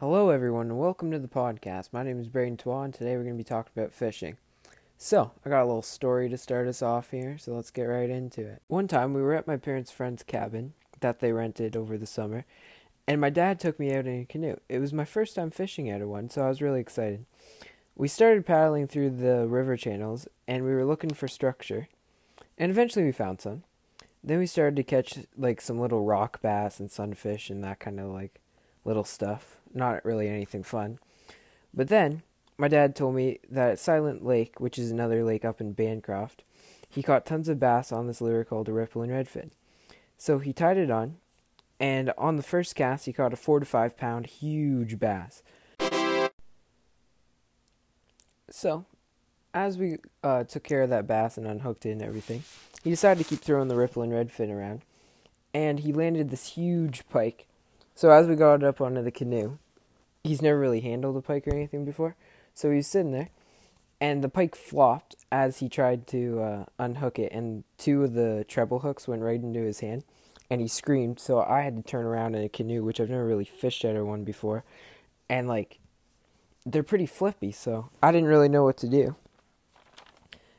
Hello, everyone, and welcome to the podcast. My name is Braden and today we're going to be talking about fishing. So, I got a little story to start us off here, so let's get right into it. One time, we were at my parents' friend's cabin that they rented over the summer, and my dad took me out in a canoe. It was my first time fishing out of one, so I was really excited. We started paddling through the river channels, and we were looking for structure, and eventually we found some. Then we started to catch like some little rock bass and sunfish and that kind of like little stuff not really anything fun. But then my dad told me that at Silent Lake, which is another lake up in Bancroft, he caught tons of bass on this lure called a rippling redfin. So he tied it on, and on the first cast, he caught a four to five pound huge bass. So, as we uh, took care of that bass and unhooked it and everything, he decided to keep throwing the rippling redfin around, and he landed this huge pike so as we got up onto the canoe, he's never really handled a pike or anything before. So he's sitting there, and the pike flopped as he tried to uh, unhook it, and two of the treble hooks went right into his hand, and he screamed. So I had to turn around in a canoe, which I've never really fished out of one before, and like they're pretty flippy, so I didn't really know what to do.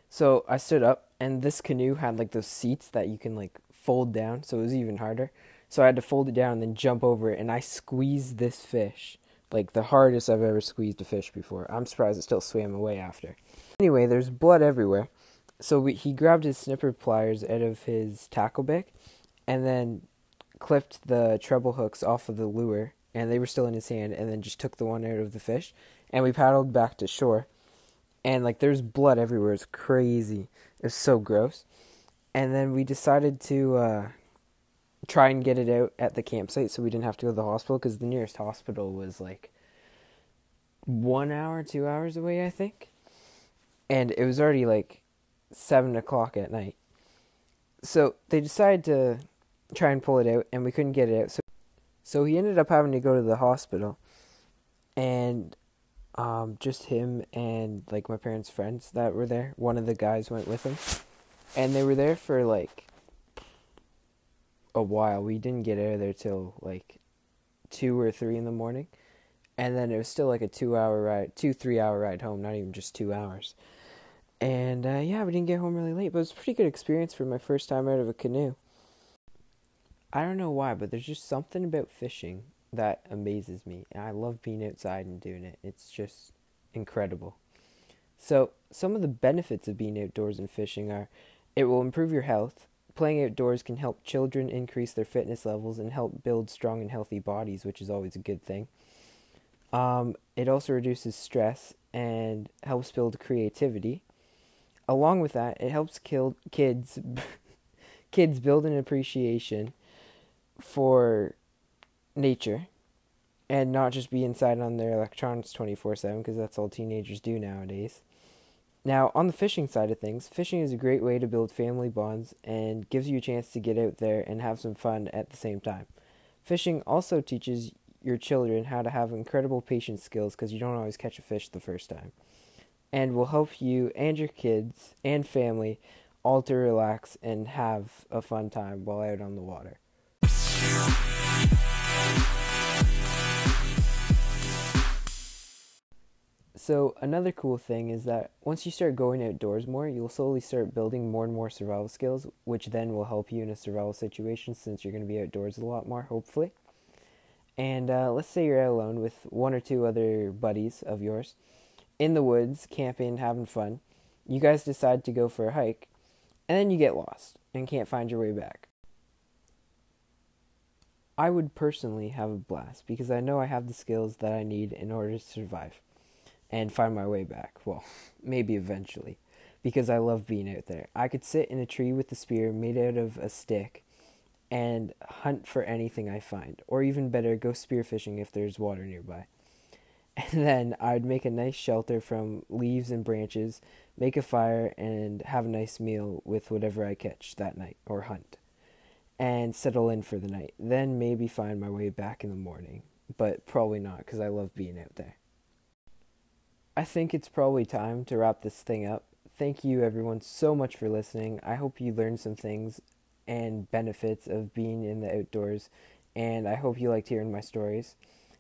So I stood up, and this canoe had like those seats that you can like fold down, so it was even harder. So I had to fold it down and then jump over it, and I squeezed this fish like the hardest I've ever squeezed a fish before. I'm surprised it still swam away after. Anyway, there's blood everywhere. So we, he grabbed his snipper pliers out of his tackle bag, and then clipped the treble hooks off of the lure, and they were still in his hand, and then just took the one out of the fish, and we paddled back to shore, and like there's blood everywhere. It's crazy. It's so gross. And then we decided to uh, try and get it out at the campsite so we didn't have to go to the hospital because the nearest hospital was like one hour, two hours away, I think. And it was already like seven o'clock at night. So they decided to try and pull it out, and we couldn't get it out. So, so he ended up having to go to the hospital, and um, just him and like my parents' friends that were there. One of the guys went with him, and they were there for like a while. We didn't get out of there till like two or three in the morning, and then it was still like a two-hour ride, two three-hour ride home. Not even just two hours. And uh, yeah, we didn't get home really late, but it was a pretty good experience for my first time out of a canoe. I don't know why, but there's just something about fishing that amazes me. And I love being outside and doing it. It's just incredible. So, some of the benefits of being outdoors and fishing are it will improve your health, Playing outdoors can help children increase their fitness levels and help build strong and healthy bodies, which is always a good thing. Um, it also reduces stress and helps build creativity. Along with that, it helps kill kids kids build an appreciation for nature and not just be inside on their electronics 24/7 because that's all teenagers do nowadays. Now, on the fishing side of things, fishing is a great way to build family bonds and gives you a chance to get out there and have some fun at the same time. Fishing also teaches your children how to have incredible patience skills because you don't always catch a fish the first time. And will help you and your kids and family all to relax and have a fun time while out on the water. So another cool thing is that once you start going outdoors more, you'll slowly start building more and more survival skills, which then will help you in a survival situation since you're going to be outdoors a lot more, hopefully. And uh, let's say you're out alone with one or two other buddies of yours in the woods, camping, having fun. You guys decide to go for a hike, and then you get lost and can't find your way back. I would personally have a blast because I know I have the skills that I need in order to survive and find my way back. Well, maybe eventually, because I love being out there. I could sit in a tree with a spear made out of a stick and hunt for anything I find, or even better, go spearfishing if there's water nearby. And then I'd make a nice shelter from leaves and branches, make a fire, and have a nice meal with whatever I catch that night or hunt, and settle in for the night. Then maybe find my way back in the morning, but probably not because I love being out there. I think it's probably time to wrap this thing up. Thank you, everyone, so much for listening. I hope you learned some things and benefits of being in the outdoors, and I hope you liked hearing my stories.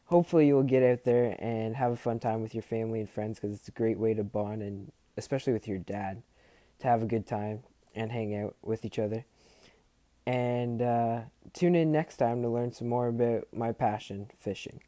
hopefully you'll get out there and have a fun time with your family and friends because it's a great way to bond and especially with your dad to have a good time and hang out with each other. And uh, tune in next time to learn some more about my passion, fishing.